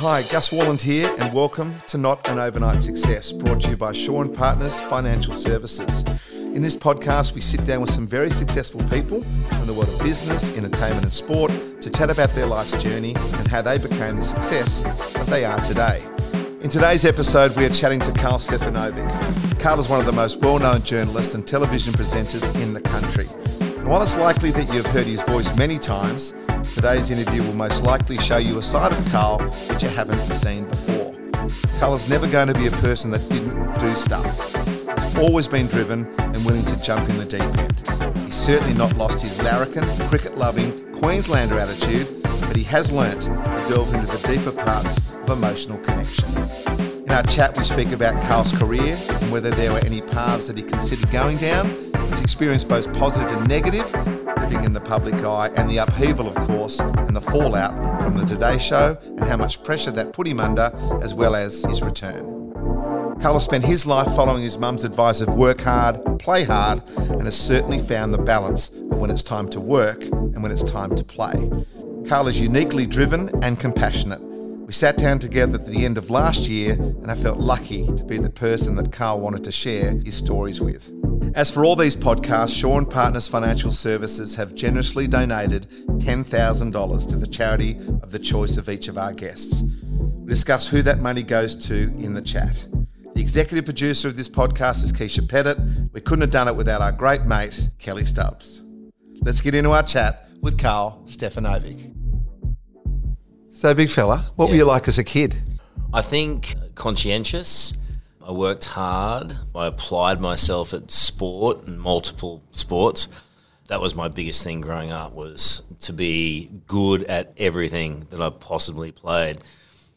Hi, Gus Worland here, and welcome to Not an Overnight Success, brought to you by Shaw and Partners Financial Services. In this podcast, we sit down with some very successful people from the world of business, entertainment, and sport to chat about their life's journey and how they became the success that they are today. In today's episode, we are chatting to Karl Stefanovic. Karl is one of the most well known journalists and television presenters in the country. And while it's likely that you've heard his voice many times, today's interview will most likely show you a side of Karl which you haven't seen before. Karl is never going to be a person that didn't do stuff. He's always been driven and willing to jump in the deep end. He's certainly not lost his larrikin, cricket loving Queenslander attitude, but he has learnt to delve into the deeper parts of emotional connection. In our chat, we speak about Karl's career and whether there were any paths that he considered going down, his experience both positive and negative, living in the public eye, and the upheaval, of course, and the fallout from the Today Show, and how much pressure that put him under, as well as his return. Karl's spent his life following his mum's advice of work hard, play hard, and has certainly found the balance of when it's time to work and when it's time to play. Karl is uniquely driven and compassionate. We sat down together at the end of last year, and I felt lucky to be the person that Karl wanted to share his stories with. As for all these podcasts, Shaw and Partners Financial Services have generously donated $10,000 to the charity of the choice of each of our guests. We'll discuss who that money goes to in the chat. The executive producer of this podcast is Keeshia Pettit. We couldn't have done it without our great mate, Kelly Stubbs. Let's get into our chat with Karl Stefanovic. So, big fella, what yeah. were you like as a kid? I think conscientious. I worked hard. I applied myself at sport and multiple sports. That was my biggest thing growing up was to be good at everything that I possibly played.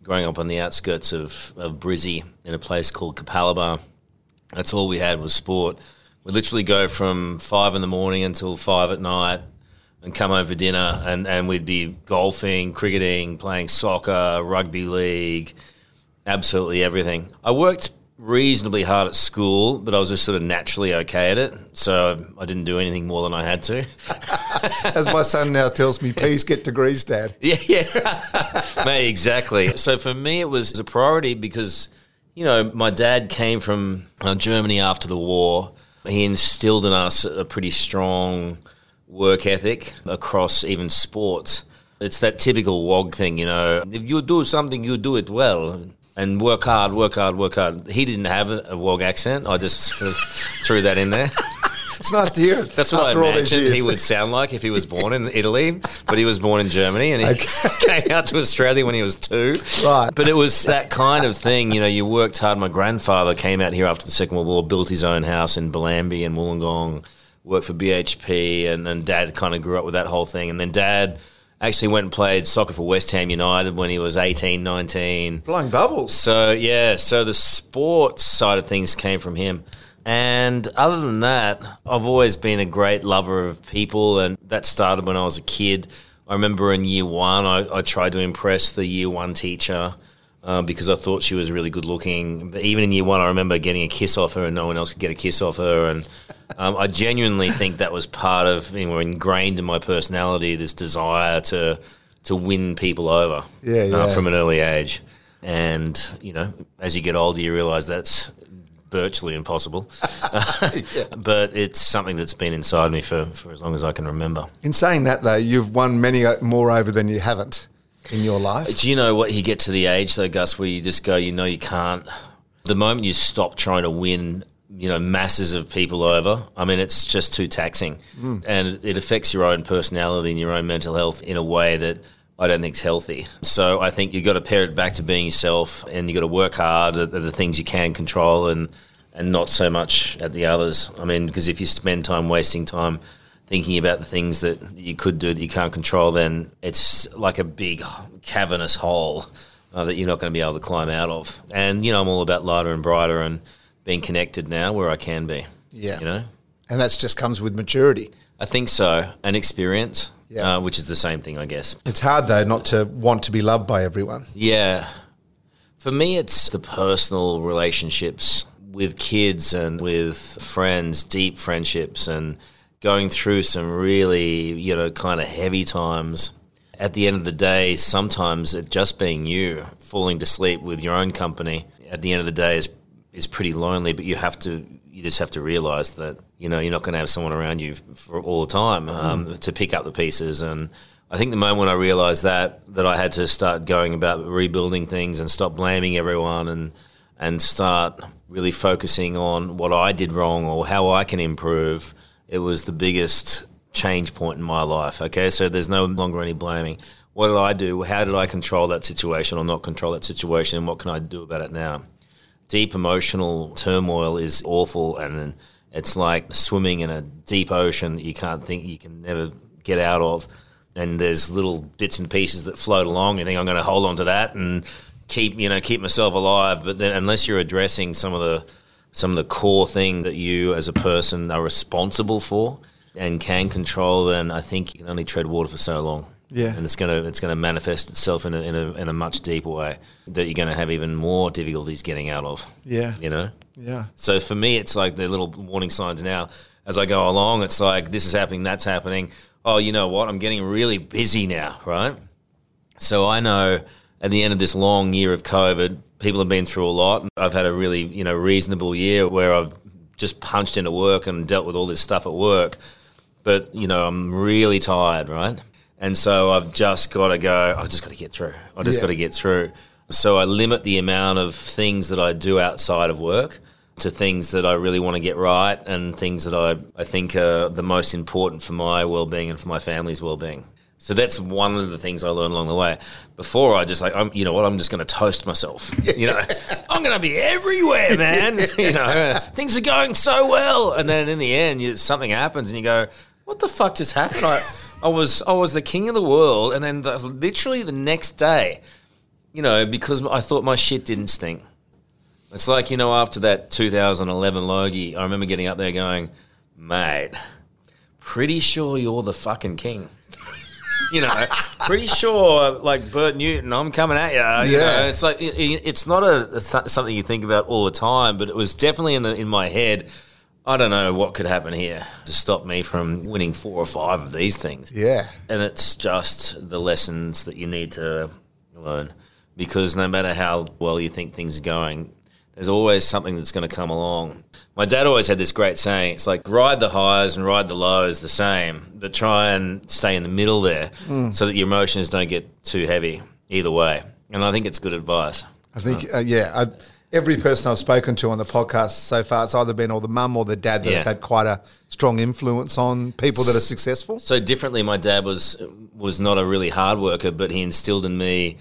Growing up on the outskirts of, of Brizzy in a place called Capalaba, that's all we had was sport. We literally go from five in the morning until five at night and come for dinner, and, and we'd be golfing, cricketing, playing soccer, rugby league, absolutely everything. I worked reasonably hard at school, but I was just sort of naturally okay at it. So I didn't do anything more than I had to. As my son now tells me, please get degrees, Dad. Yeah, yeah. Mate, exactly. So for me, it was a priority because, you know, my dad came from uh, Germany after the war. He instilled in us a pretty strong – work ethic across even sports. It's that typical WOG thing, you know. If you do something, you do it well. And work hard, work hard, work hard. He didn't have a WOG accent. I just threw that in there. It's not to hear. That's what I imagined he would sound like if he was born in Italy, but he was born in Germany and he okay. came out to Australia when he was two. Right. But it was that kind of thing, you know, you worked hard. My grandfather came out here after the Second World War, built his own house in Bellambi and Wollongong worked for BHP, and then dad kind of grew up with that whole thing. And then dad actually went and played soccer for West Ham United when he was 18, 19. Blowing bubbles. So, yeah, so the sports side of things came from him. And other than that, I've always been a great lover of people, and that started when I was a kid. I remember in year one, I, I tried to impress the year one teacher. Uh, because I thought she was really good looking. But even in year one, I remember getting a kiss off her, and no one else could get a kiss off her. And um, I genuinely think that was part of you know, ingrained in my personality this desire to to win people over yeah, yeah. Uh, from an early age. And you know, as you get older, you realise that's virtually impossible. yeah. But it's something that's been inside me for, for as long as I can remember. In saying that, though, you've won many uh, more over than you haven't in your life. Do you know what you get to the age, though, Gus, where you just go, you know, you can't. The moment you stop trying to win you know masses of people over. I mean, it's just too taxing, mm. and it affects your own personality and your own mental health in a way that I don't think is healthy. So I think you've got to pare it back to being yourself, and you've got to work hard at the things you can control, and and not so much at the others. I mean, because if you spend time wasting time thinking about the things that you could do that you can't control, then it's like a big cavernous hole uh, that you're not going to be able to climb out of. And you know, I'm all about lighter and brighter and being connected now where I can be. Yeah. You know? And that just comes with maturity. I think so. And experience, yeah. Uh, which is the same thing, I guess. It's hard, though, not to want to be loved by everyone. Yeah. For me, it's the personal relationships with kids and with friends, deep friendships, and going through some really, you know, kind of heavy times at the end of the day, sometimes it just being you, falling to sleep with your own company, at the end of the day is is pretty lonely. But you have to, you just have to realize that you know you're not going to have someone around you for all the time um, mm. to pick up the pieces. And I think the moment I realized that that I had to start going about rebuilding things and stop blaming everyone and and start really focusing on what I did wrong or how I can improve. It was the biggest change point in my life. Okay, so there's no longer any blaming. What did I do? How did I control that situation or not control that situation? And what can I do about it now? Deep emotional turmoil is awful, and it's like swimming in a deep ocean you can't think you can never get out of. And there's little bits and pieces that float along. You think I'm going to hold on to that and keep you know keep myself alive. But then unless you're addressing some of the some of the core thing that you as a person are responsible for, and can control, then I think you can only tread water for so long. Yeah, and it's gonna it's gonna manifest itself in a, in a in a much deeper way that you're gonna have even more difficulties getting out of. Yeah, you know. Yeah. So for me, it's like the little warning signs now as I go along. It's like this is happening, that's happening. Oh, you know what? I'm getting really busy now, right? So I know at the end of this long year of COVID, people have been through a lot. I've had a really you know reasonable year where I've just punched into work and dealt with all this stuff at work but you know I'm really tired, right? And so I've just got to go. I've just got to get through. I just yeah. got to get through. So I limit the amount of things that I do outside of work to things that I really want to get right and things that I, I think are the most important for my well-being and for my family's well-being. So that's one of the things I learned along the way. Before I just like, I'm, you know what, I'm just going to toast myself. You know, I'm going to be everywhere, man. you know, things are going so well, and then in the end, you, something happens, and you go, what the fuck just happened? I, I was I was the king of the world, and then the, literally the next day, you know, because I thought my shit didn't stink. It's like you know, after that 2011 Logie, I remember getting up there going, "Mate, pretty sure you're the fucking king." You know, pretty sure like Bert Newton, I'm coming at you. You yeah. know, it's like it, it's not a, a th- something you think about all the time, but it was definitely in the in my head I don't know what could happen here to stop me from winning four or five of these things. Yeah. And it's just the lessons that you need to learn because no matter how well you think things are going, there's always something that's going to come along. My dad always had this great saying it's like ride the highs and ride the lows the same, but try and stay in the middle there mm. so that your emotions don't get too heavy either way. And I think it's good advice. I think, uh, yeah. I, every person I've spoken to on the podcast so far, it's either been or the mum or the dad that yeah. have had quite a strong influence on people that are successful. So differently, my dad was was not a really hard worker, but he instilled in me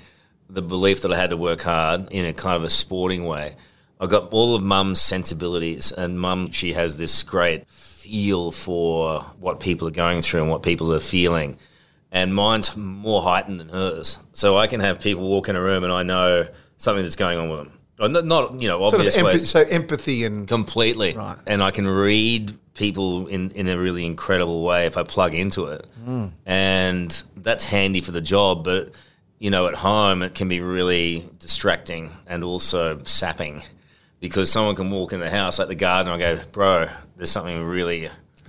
the belief that I had to work hard in a kind of a sporting way. I got all of mum's sensibilities, and mum, she has this great feel for what people are going through and what people are feeling. And mine's more heightened than hers. So I can have people walk in a room and I know something that's going on with them not, not you know obvious sort of ways. So empathy and completely, right. and I can read people in, in a really incredible way if I plug into it, mm. and that's handy for the job. But you know, at home it can be really distracting and also sapping because someone can walk in the house like the garden. and I go, bro, there's something really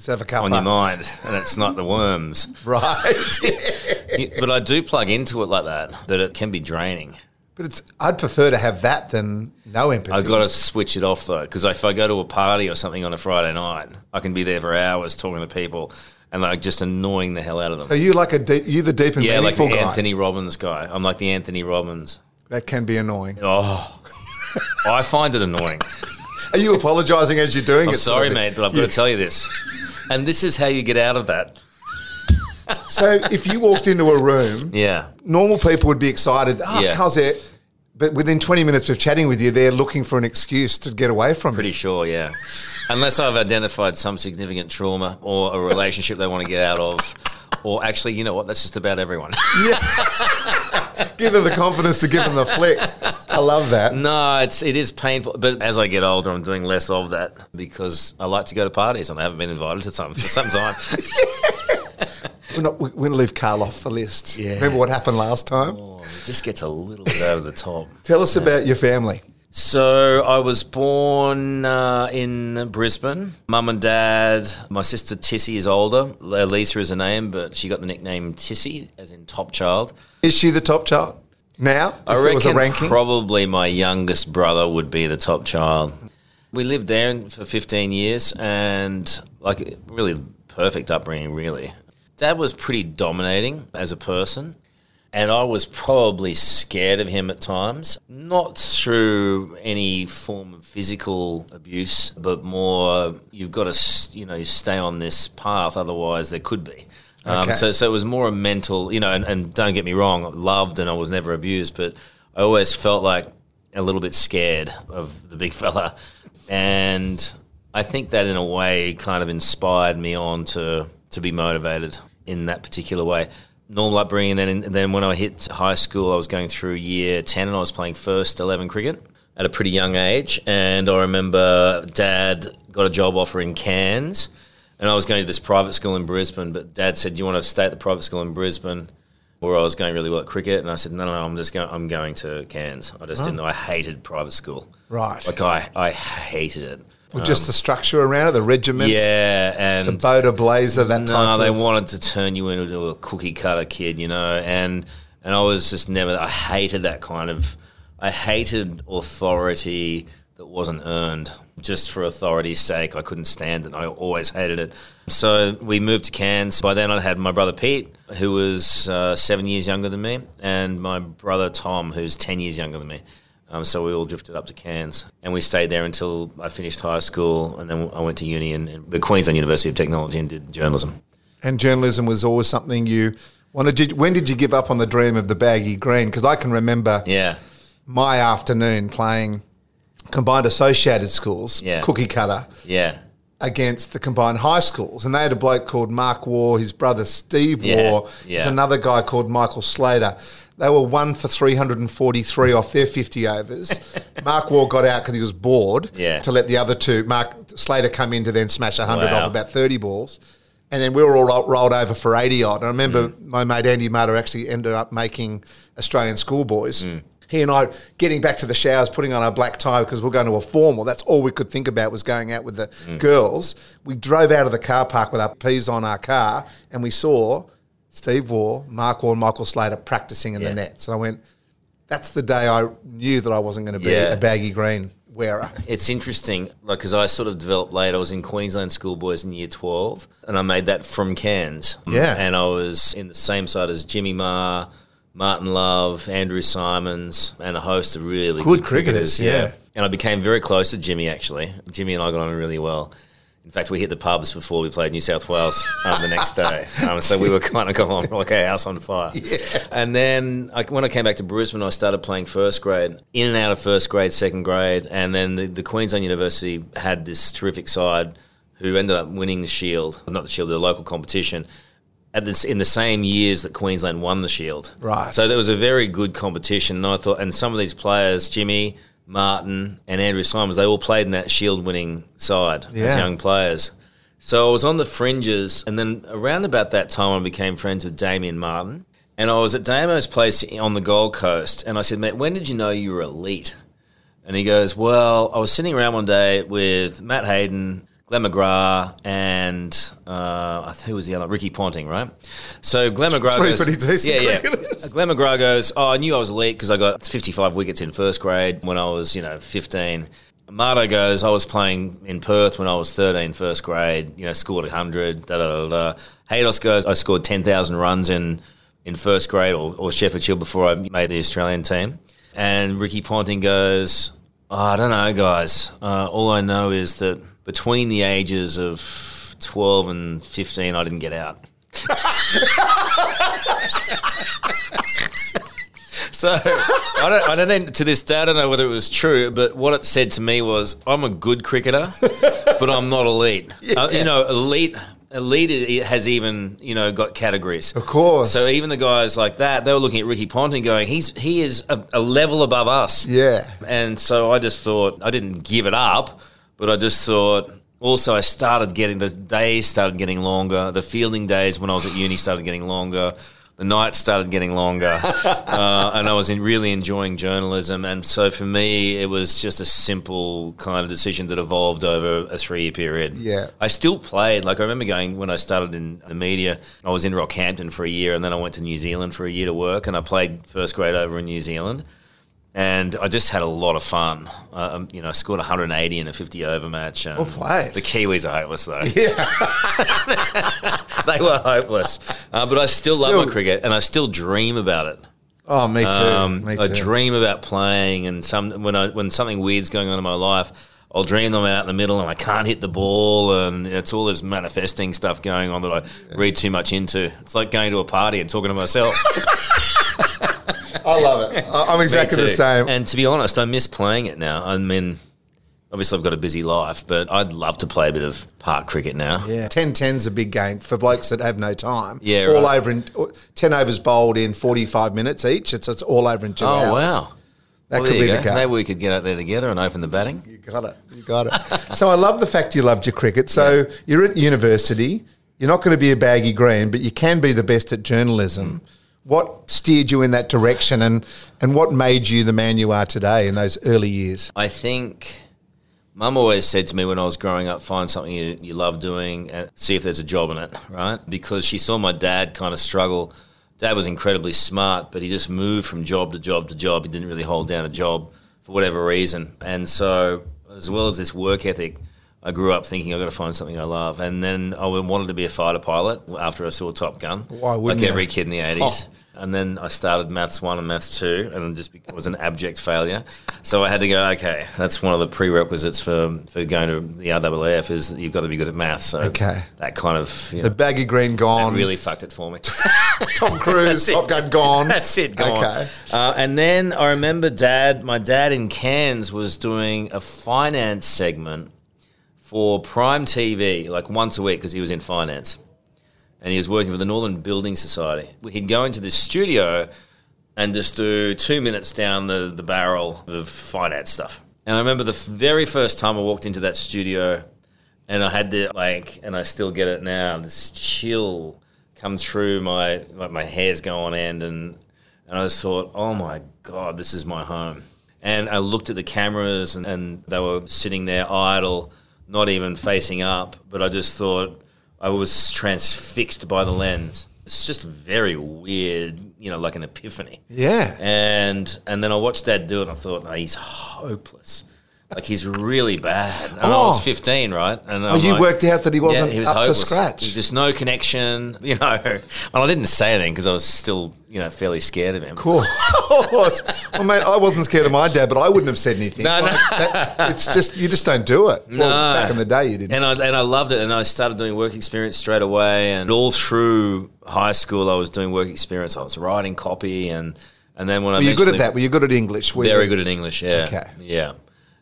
on your mind, and it's not the worms, right? but I do plug into it like that. That it can be draining. But it's I'd prefer to have that than no empathy. I've got to switch it off though, because if I go to a party or something on a Friday night, I can be there for hours talking to people and like just annoying the hell out of them. So you like a deep, you the deep and yeah, meaningful like the guy. Anthony Robbins guy. I'm like the Anthony Robbins. That can be annoying. Oh, I find it annoying. Are you apologising as you're doing I'm it? Sorry, mate, but I've got to tell you this. And this is how you get out of that. so if you walked into a room, yeah, normal people would be excited. Oh, yeah. Karl's there but within 20 minutes of chatting with you, they're looking for an excuse to get away from you. Pretty sure, yeah. Unless I've identified some significant trauma or a relationship they want to get out of. Or actually, you know what? That's just about everyone. Yeah. give them the confidence to give them the flick. I love that. No, it's it is painful. But as I get older, I'm doing less of that because I like to go to parties and I haven't been invited to some for some time. We're, not, we're going to leave Karl off the list. Yeah. Remember what happened last time? Oh, it just gets a little bit over the top. Tell us yeah. about your family. So I was born uh, in Brisbane. Mum and dad. My sister Tissy is older. Lisa is her name, but she got the nickname Tissy, as in top child. Is she the top child now? I if was a reckon ranking. probably my youngest brother would be the top child. We lived there for 15 years and like really perfect upbringing, really. Dad was pretty dominating as a person. And I was probably scared of him at times, not through any form of physical abuse, but more you've got to, you know, stay on this path, otherwise there could be. Um, Okay. so, so it was more a mental, you know, and, and don't get me wrong, I loved and I was never abused, but I always felt like a little bit scared of the big fella. And I think that in a way kind of inspired me on to, to be motivated in that particular way. Normal upbringing, and then, and then when I hit high school, I was going through year 10 and I was playing first 11 cricket at a pretty young age. And I remember dad got a job offer in Cairns and I was going to this private school in Brisbane, but dad said, Do you want to stay at the private school in Brisbane? Where I was going really well at cricket, and I said, No, no, no I'm just going. I'm going to Cairns. I just didn't oh. know. I hated private school. Right. Like I, I hated it. Well, just um, the structure around it, the regiment, Yeah, and the Boda Blazer, that no, they of. wanted to turn you into a cookie cutter kid, you know, and and I was just never. I hated that kind of. I hated authority that wasn't earned just for authority's sake. I couldn't stand it. I always hated it. So we moved to Cairns. By then, I had my brother Pete, who was uh, seven years younger than me, and my brother Tom, who's ten years younger than me. Um, so we all drifted up to Cairns, and we stayed there until I finished high school, and then I went to uni and, and the Queensland University of Technology and did journalism. And journalism was always something you wanted. Did, when did you give up on the dream of the baggy green? Because I can remember Yeah, my afternoon playing combined associated schools, Yeah. cookie cutter, yeah, against the combined high schools. And they had a bloke called Mark Waugh, his brother Steve Yeah, Waugh, yeah. there's another guy called Michael Slater. They were one for 343 off their 50 overs. Mark Waugh got out because he was bored Yeah. to let the other two, Mark Slater come in to then smash 100 Wow. off about 30 balls. And then we were all ro- rolled over for 80 odd. And I remember Mm. my mate Andy Mutter actually ended up making Australian schoolboys. Mm. He and I getting back to the showers, putting on our black tie because we're going to a formal. That's all we could think about was going out with the Mm. girls. We drove out of the car park with our peas on our car, and we saw Steve Waugh, Mark Waugh, and Michael Slater practicing in Yeah. the nets. And I went, "That's the day I knew that I wasn't going to be Yeah. a baggy green wearer." It's interesting, like, because I sort of developed late. I was in Queensland schoolboys in year 12, and I made that from Cairns. Yeah. And I was in the same side as Jimmy Maher, Martin Love, Andrew Symonds, and a host of really Good cricketers, yeah. And I became very close to Jimmy, actually. Jimmy and I got on really well. In fact, we hit the pubs before we played New South Wales um, the next day. Um, so we were kind of going like a house on fire. Yeah. And then I, when I came back to Brisbane, I started playing first grade, in and out of first grade, second grade. And then the, the Queensland University had this terrific side who ended up winning the Shield, not the Shield, the local competition. At this, in the same years that Queensland won the Shield, Right. So there was a very good competition, and I thought, and some of these players, Jimmy, Martin, and Andrew Symonds, they all played in that Shield winning side as young players. So I was on the fringes, and then around about that time, I became friends with Damien Martyn. And I was at Damo's place on the Gold Coast, and I said, mate, when did you know you were elite? And he goes, well, I was sitting around one day with Matt Hayden, Glenn McGrath, and uh, who was the other? Ricky Ponting, right? So Glenn McGrath goes, pretty decent yeah, yeah. Glenn McGrath goes, oh, I knew I was elite because I got 55 wickets in first grade when I was, you know, 15. Marto goes, I was playing in Perth when I was 13, first grade, you know, scored 100, da da da da. Haydos goes, I scored 10,000 runs in, in first grade or, or Sheffield Shield before I made the Australian team. And Ricky Ponting goes, oh, I don't know, guys. Uh, all I know is that between the ages of 12 and 15, I didn't get out. So I don't, I don't know, to this day, I don't know whether it was true, but what it said to me was, I'm a good cricketer, but I'm not elite. Uh, you know, elite, elite has even, you know, got categories. Of course. So even the guys like that, they were looking at Ricky Ponting going, he's, he is a, a level above us. Yeah. And so I just thought, I didn't give it up, but I just thought, also I started getting, the days started getting longer. The fielding days when I was at uni started getting longer. the nights started getting longer, uh, and I was in, really enjoying journalism. And so for me, it was just a simple kind of decision that evolved over a three year period. Yeah. I still played. Like I remember going when I started in the media. I was in Rockhampton for a year, and then I went to New Zealand for a year to work, and I played first grade over in New Zealand. And I just had a lot of fun. Uh, um, you know, I scored 180 in a 50 over match. and Well played. The Kiwis are hopeless, though. Yeah, they were hopeless. Uh, but I still, love my cricket, and I still dream about it. Oh, me too. Um, me I dream about playing, and some when I when something weird's going on in my life, I'll dream them out in the middle, and I can't hit the ball, and it's all this manifesting stuff going on that I read too much into. It's like going to a party and talking to myself. I love it. I- I'm exactly the same. And to be honest, I miss playing it now. I mean, obviously I've got a busy life, but I'd love to play a bit of park cricket now. Yeah, 10 10's a big game for blokes that have no time. Yeah, all right. over in 10 overs bowled in 45 minutes each. It's, it's all over in two Oh hours. wow! That Well, could be you the go. game. Maybe we could get out there together and open the batting. You got it. You got it. so I love the fact you loved your cricket. So you're at university. You're not going to be a baggy green, but you can be the best at journalism. What steered you in that direction, and and what made you the man you are today in those early years? I think Mum always said to me when I was growing up, find something you, you love doing and see if there's a job in it, right? Because she saw my dad kind of struggle. Dad was incredibly smart, but he just moved from job to job to job. He didn't really hold down a job for whatever reason. And so, as well as this work ethic, I grew up thinking I've got to find something I love. And then I wanted to be a fighter pilot after I saw Top Gun. Why wouldn't Like you? every kid in the 80s. And then I started maths one and maths two, and it just was an abject failure. So I had to go. Okay, that's one of the prerequisites for for going to the RAAF is that you've got to be good at maths. So Okay. that kind of you The know, baggy green gone. really fucked it for me. Tom Cruise, Top Gun gone. That's it. Gone. Okay. Uh, and then I remember dad, my dad in Cairns was doing a finance segment for Prime TV, like once a week because he was in finance. And he was working for the Northern Building Society. He'd go into this studio and just do two minutes down the, the barrel of finance stuff. And I remember the very first time I walked into that studio and I had the, like, and I still get it now, this chill come through my, like my hair's go on end. And, and I just thought, oh my God, this is my home. And I looked at the cameras and, and they were sitting there idle, not even facing up. But I just thought I was transfixed by the lens. It's just very weird, you know, like an epiphany. Yeah. And and then I watched Dad do it, and I thought, no, he's hopeless. Like he's really bad. And I Oh. was 15, right? And Oh, you worked out that he wasn't he was up to hopeless. scratch. Just no connection, you know. And I didn't say anything because I was still, you know, fairly scared of him. Of course. well, mate, I wasn't scared of my dad, but I wouldn't have said anything. No, no. That- it's just you just don't do it. Well, No. back in the day, you didn't. And I and I loved it, and I started doing work experience straight away. And all through high school, I was doing work experience. I was writing copy, and and then when I Were you good at that? Were you good at English? Were Very you? good at English, yeah. Okay. Yeah.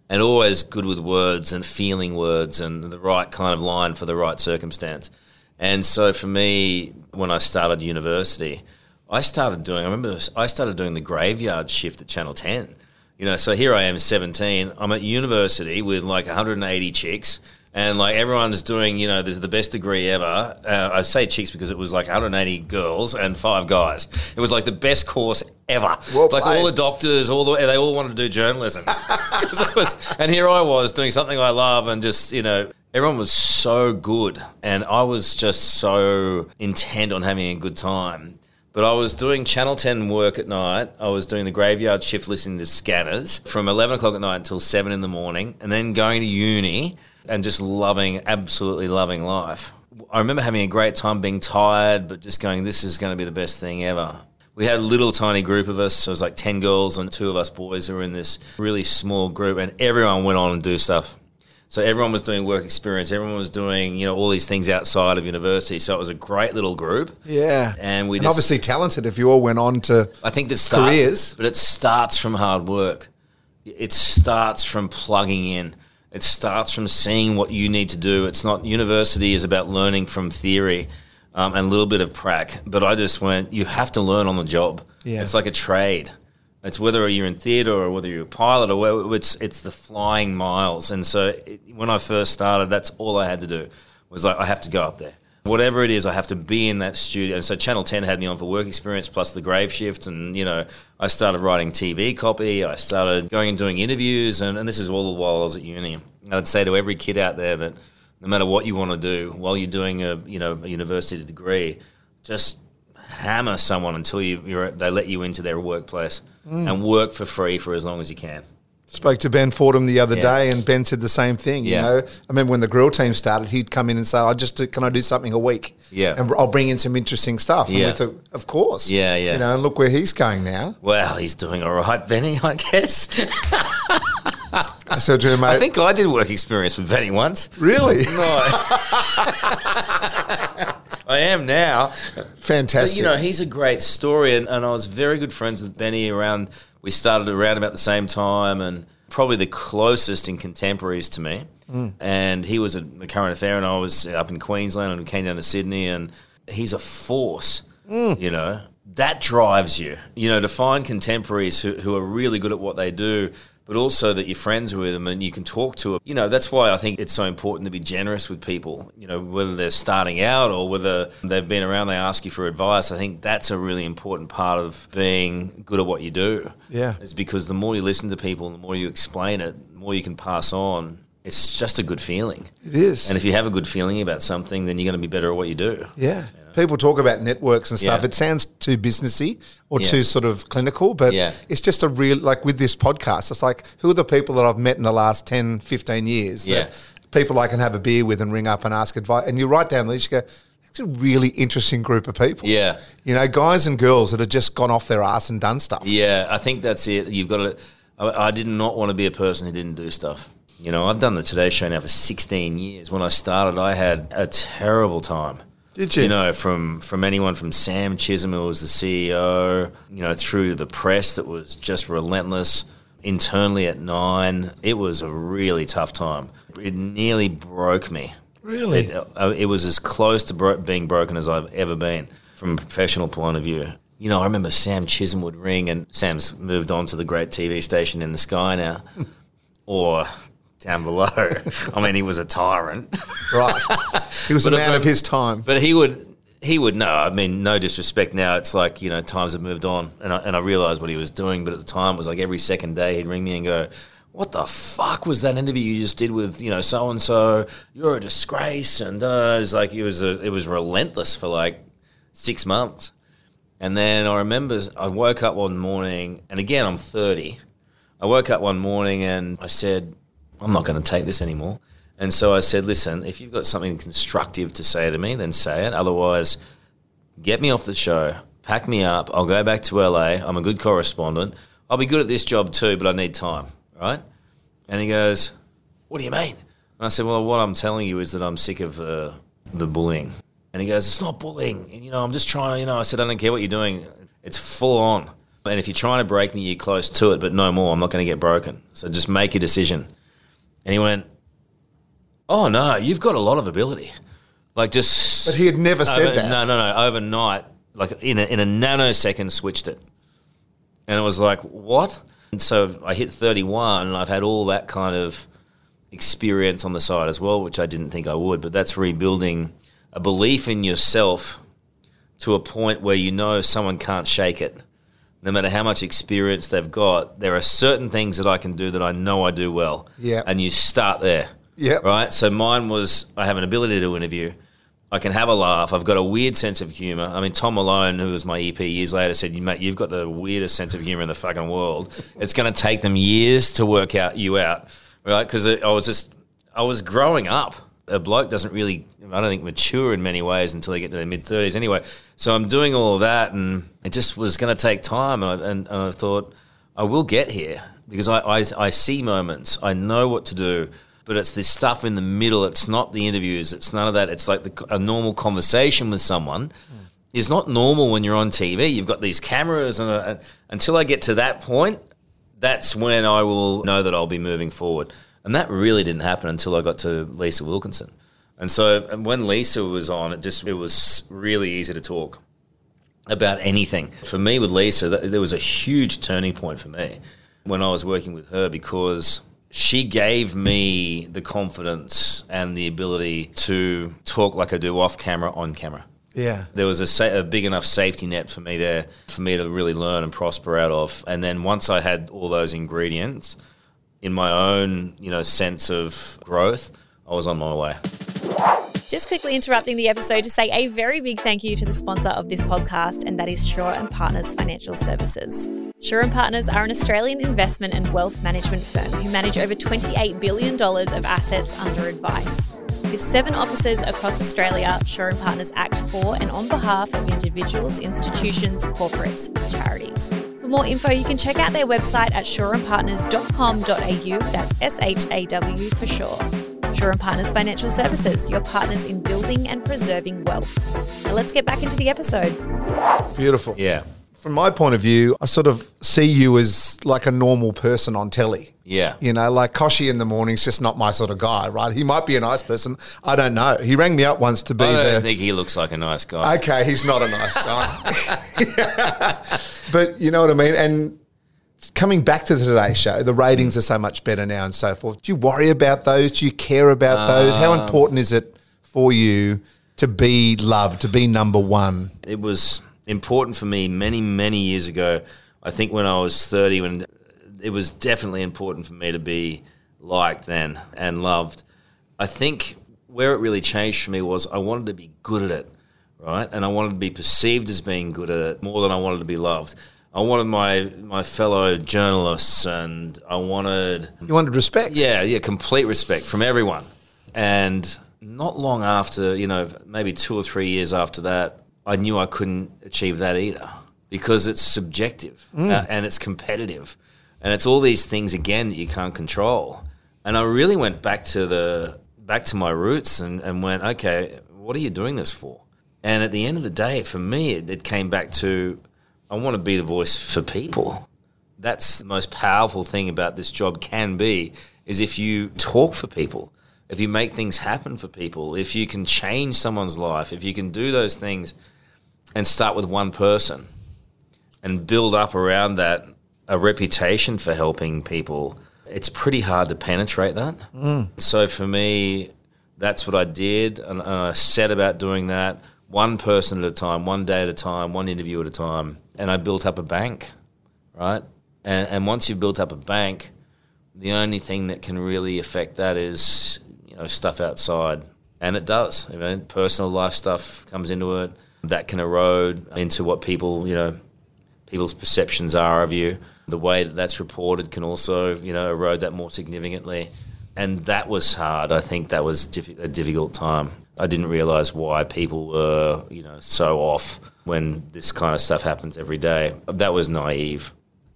And always good with words and feeling words and the right kind of line for the right circumstance. And so for me, when I started university, I started doing, I remember I started doing the graveyard shift at Channel 10. You know, so here I am, 17. I'm at university with like 180 chicks. And like everyone's doing, you know, this is the best degree ever. Uh, I say chicks because it was like 180 girls and five guys. It was like the best course ever. Well like played. all the doctors, all the they all wanted to do journalism. Was- and here I was doing something I love, and just you know, everyone was so good, and I was just so intent on having a good time. But I was doing Channel 10 work at night. I was doing the graveyard shift listening to scanners from 11 o'clock at night until 7 in the morning, and then going to uni and just loving, absolutely loving life. I remember having a great time being tired, but just going, this is going to be the best thing ever. We had a little tiny group of us. So it was like 10 girls and two of us boys who were in this really small group, and everyone went on and do stuff. So everyone was doing work experience. Everyone was doing, you know, all these things outside of university. So it was a great little group. Yeah. And we and just- obviously talented if you all went on to. I think that starts, Careers. but it starts from hard work. It starts from plugging in. It starts from seeing what you need to do. It's not university is about learning from theory um, and a little bit of prac. But I just went. You have to learn on the job. Yeah. It's like a trade. It's whether you're in theatre or whether you're a pilot or whether it's it's the flying miles. And so it, when I first started, that's all I had to do was like I have to go up there. Whatever it is, I have to be in that studio. And so Channel 10 had me on for work experience plus the grave shift. And, you know, I started writing TV copy. I started going and doing interviews. And, and this is all the while I was at uni. And I'd say to every kid out there that no matter what you want to do while you're doing a, you know, a university degree, just hammer someone until you, you're, they let you into their workplace mm. and work for free for as long as you can. Spoke to Ben Fordham the other Yeah. day, and Ben said the same thing. You know, I remember when the grill team started, he'd come in and say, "I just do, can I do something a week? Yeah. and I'll bring in some interesting stuff." And Yeah. of course, Yeah, yeah. You know, and look where he's going now. Well, he's doing all right, Benny, I guess. I said to him, "Mate, I think I did work experience with Benny once. really no. I am now. But, fantastic." you know, he's a great story, and, and I was very good friends with Benny around. We started around about the same time, and probably the closest in contemporaries to me. Hmm. And he was a, a current affair, and I was up in Queensland, and we came down to Sydney, and he's a force. Hmm. You know, that drives you. You know, to find contemporaries who, who are really good at what they do. But also that you're friends with them and you can talk to them. You know, that's why I think it's so important to be generous with people. You know, whether they're starting out or whether they've been around, they ask you for advice. I think that's a really important part of being good at what you do. Yeah. Is because the more you listen to people, the more you explain it, the more you can pass on. It's just a good feeling. it is. And if you have a good feeling about something, then you're going to be better at what you do. Yeah. People talk about networks and stuff. Yeah. It sounds too businessy or Yeah. too sort of clinical, but Yeah. it's just a real, like with this podcast, it's like, who are the people that I've met in the last 10, 15 years Yeah. that people I can have a beer with and ring up and ask advice? And you write down the list, you go, it's a really interesting group of people. Yeah. You know, guys and girls that have just gone off their ass and done stuff. Yeah, I think that's it. You've got to. I, I did not want to be a person who didn't do stuff. You know, I've done the Today Show now for 16 years. When I started, I had a terrible time. Did you? You know, from from anyone from Sam Chisholm, who was the CEO, you know, through the press that was just relentless. Internally at Nine, it was a really tough time. It nearly broke me. Really? It, uh, it was as close to bro- being broken as I've ever been from a professional point of view. You know, I remember Sam Chisholm would ring, and Sam's moved on to the great TV station in the sky now, or down below. I mean, he was a tyrant, Right. He was a man of his time. but he would. He would know. I mean, no disrespect. Now it's like you know times have moved on, and I, and I realised what he was doing. But at the time, it was like every second day he'd ring me and go, "What the fuck was that interview you just did with you know so and so? You're a disgrace." And uh, it was like it was a, it was relentless for like six months. And then I remember I woke up one morning, and again I'm 30. I woke up one morning and I said, I'm not going to take this anymore. And so I said, listen, if you've got something constructive to say to me, then say it. Otherwise, get me off the show, pack me up. I'll go back to LA. I'm a good correspondent. I'll be good at this job too, but I need time, right? And he goes, What do you mean? And I said, Well, what I'm telling you is that I'm sick of the, the bullying. And he goes, It's not bullying. And, you know, I'm just trying to, you know, I said, I don't care what you're doing. It's full on. And if you're trying to break me, you're close to it, but no more. I'm not going to get broken. So just make a decision. And he went, Oh, no, you've got a lot of ability. Like just. But he had never said over- that. No, no, no. Overnight, like in a, in a nanosecond, switched it. And it was like, what? And so I hit 31, and I've had all that kind of experience on the side as well, which I didn't think I would. But that's rebuilding a belief in yourself to a point where you know someone can't shake it. No matter how much experience they've got, there are certain things that I can do that I know I do well. Yeah. And you start there. Yep. Right? So mine was I have an ability to interview. I can have a laugh. I've got a weird sense of humor. I mean, Tom Malone, who was my EP years later, said, "You mate, you've got the weirdest sense of humor in the fucking world. It's going to take them years to work out you out, right? Because I was just, I was growing up. A bloke doesn't really, I don't think, mature in many ways until they get to their mid thirties. Anyway, so I'm doing all of that, and it just was going to take time. And I, and, and I thought, I will get here because I, I, I see moments. I know what to do but it's this stuff in the middle. It's not the interviews. It's none of that. It's like the, a normal conversation with someone is not normal when you're on TV. You've got these cameras, and, uh, and until I get to that point, that's when I will know that I'll be moving forward. And that really didn't happen until I got to Lisa Wilkinson. And so and when Lisa was on, it just it was really easy to talk about anything. For me with Lisa, that, there was a huge turning point for me when I was working with her because she gave me the confidence and the ability to talk like I do off camera, on camera. Yeah. There was a, sa- a big enough safety net for me there for me to really learn and prosper out of. And then once I had all those ingredients in my own, you know, sense of growth, I was on my way. Just quickly interrupting the episode to say a very big thank you to the sponsor of this podcast, and that is Shaw and Partners Financial Services. Shaw and Partners are an Australian investment and wealth management firm who manage over $28 billion of assets under advice. With seven offices across Australia, Shaw and Partners act for and on behalf of individuals, institutions, corporates, and charities. For more info, you can check out their website at shawandpartners.com.au. That's S H A W for sure. Shaw and Partners Financial Services, your partners in building and preserving wealth. Now let's get back into the episode. Beautiful. Yeah. From my point of view, I sort of see you as like a normal person on telly. Yeah. You know, like Kochie in the morning's just not my sort of guy, right? He might be a nice person. I don't know. He rang me up once to be there. I don't the. think he looks like a nice guy. Okay, he's not a nice guy. but you know what I mean? And coming back to the Today Show, the ratings are so much better now and so forth. Do you worry about those? Do you care about those? How Um, important is it for you to be loved, to be number one? it was important for me many, many years ago. I think when I was 30, when it was definitely important for me to be liked then and loved. I think where it really changed for me was I wanted to be good at it, right? And I wanted to be perceived as being good at it more than I wanted to be loved. I wanted my my fellow journalists and I wanted You wanted respect? yeah, yeah, complete respect from everyone. And not long after, you know, maybe two or three years after that, I knew I couldn't achieve that either because it's subjective uh, and it's competitive. And it's all these things again that you can't control. And I really went back to the back to my roots and, and went, okay, what are you doing this for? And at the end of the day, for me, it, it came back to I want to be the voice for people that's the most powerful thing about this job can be is if you talk for people if you make things happen for people if you can change someone's life if you can do those things and start with one person and build up around that a reputation for helping people it's pretty hard to penetrate that mm. so for me that's what i did and, and i set about doing that one person at a time one day at a time one interview at a time and i built up a bank right? And, and once you've built up a bank, the only thing that can really affect that is you know stuff outside, and it does. I mean, personal life stuff comes into it that can erode into what people you know people's perceptions are of you. The way that that's reported can also you know erode that more significantly, and that was hard. I think that was a difficult time. I didn't realize why people were you know so off when this kind of stuff happens every day. That was naive.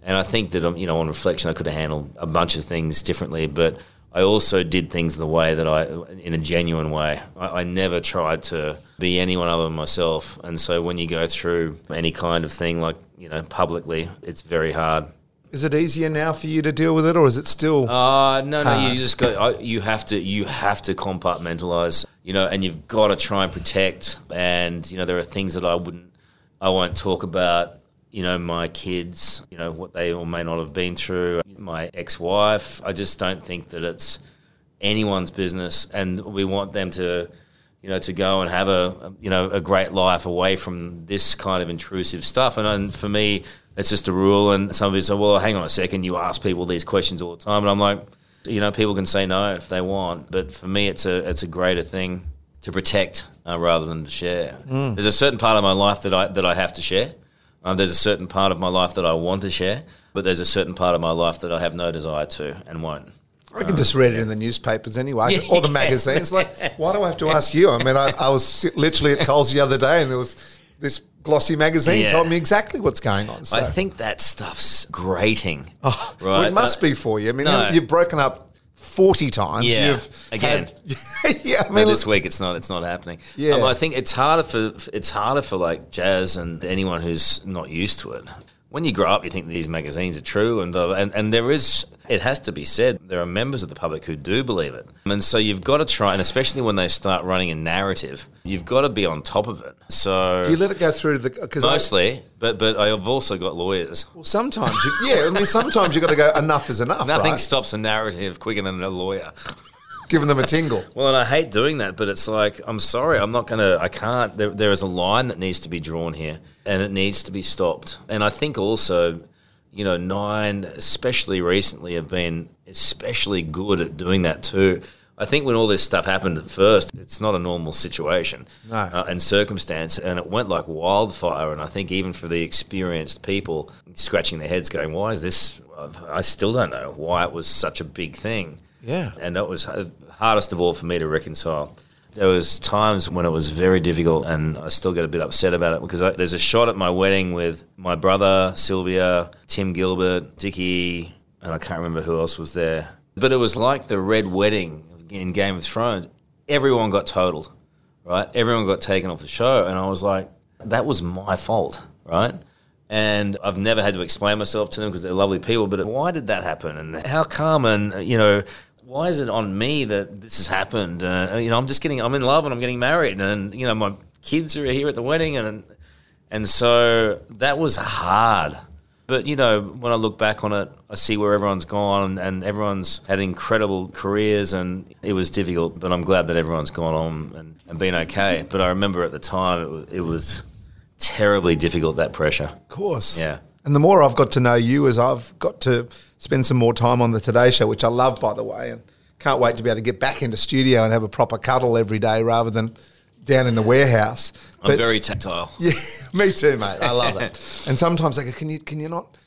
And I think that, um, you know, on reflection, I could have handled a bunch of things differently, but I also did things the way that I, in a genuine way. I, I never tried to be anyone other than myself. And so when you go through any kind of thing like, you know, publicly, it's very hard. Is it easier now for you to deal with it, or is it still? Uh, no, no, Hard. you just got, you have to, you have to compartmentalize, you know, and you've got to try and protect. And, you know, there are things that I wouldn't, I won't talk about, you know, my kids, you know, what they or may not have been through, my ex wife. I just don't think that it's anyone's business. And we want them to, you know, to go and have a, you know, a great life away from this kind of intrusive stuff. And, and for me, it's just a rule. And some people say, well, hang on a second, you ask people these questions all the time. And I'm like, you know, people can say no if they want. But for me, it's a, it's a greater thing to protect uh, rather than to share. There's a certain part of my life that I, that I have to share. Um, there's a certain part of my life that I want to share, but there's a certain part of my life that I have no desire to and won't. I can just read it in the newspapers anyway, Yeah, or the magazines. Like, why do I have to ask you? I mean, I, I was literally at Coles the other day, and there was this glossy magazine Yeah. told me exactly what's going on. So. I think that stuff's grating. Oh, right? well, it must Uh, be for you. I mean, no. you've broken up forty times. Yeah, You've again. had- yeah, I mean, this week it's not it's not happening. Yeah. Um, I think it's harder for it's harder for like jazz and anyone who's not used to it. When you grow up, you think these magazines are true, and uh, and and there is. It has to be said there are members of the public who do believe it, and so you've got to try, and especially when they start running a narrative, you've got to be on top of it. So Do you let it go through the because mostly, but but I've also got lawyers. well, sometimes you, yeah, I mean sometimes you've got to go enough is enough. Nothing right? stops a narrative quicker than a lawyer. Giving them a tingle. Well, and I hate doing that, but it's like I'm sorry, I'm not gonna, I can't. There, there is a line that needs to be drawn here, and it needs to be stopped. And I think also, you know, Nine, especially recently, have been especially good at doing that too. I think when all this stuff happened at first, it's not a normal situation No. uh, and circumstance, and it went like wildfire. And I think even for the experienced people, scratching their heads, going, "Why is this?" I still don't know why it was such a big thing Yeah. and that was h- hardest of all for me to reconcile. There was times when it was very difficult, and I still get a bit upset about it because I, there's a shot at my wedding with my brother Sylvia, Tim Gilbert, Dickie, and I can't remember who else was there. But it was like the red wedding in Game of Thrones. Everyone got totaled, right? Everyone got taken off the show, and I was like, that was my fault, right? And I've never had to explain myself to them because they're lovely people. But why did that happen? And how come? And you know, why is it on me that this has happened? Uh, you know, I'm just getting, I'm in love and I'm getting married, and you know, my kids are here at the wedding, and and so that was hard. But you know, when I look back on it, I see where everyone's gone, and everyone's had incredible careers, and it was difficult. But I'm glad that everyone's gone on and, and been okay. But I remember at the time, it was, it was terribly difficult that pressure. Of course. Yeah. And the more I've got to know you, as I've got to spend some more time on the Today Show, which I love, by the way, and can't wait to be able to get back into studio and have a proper cuddle every day rather than down in the warehouse. I'm very tactile. yeah, me too, mate. I love it. and sometimes I go, can you can you not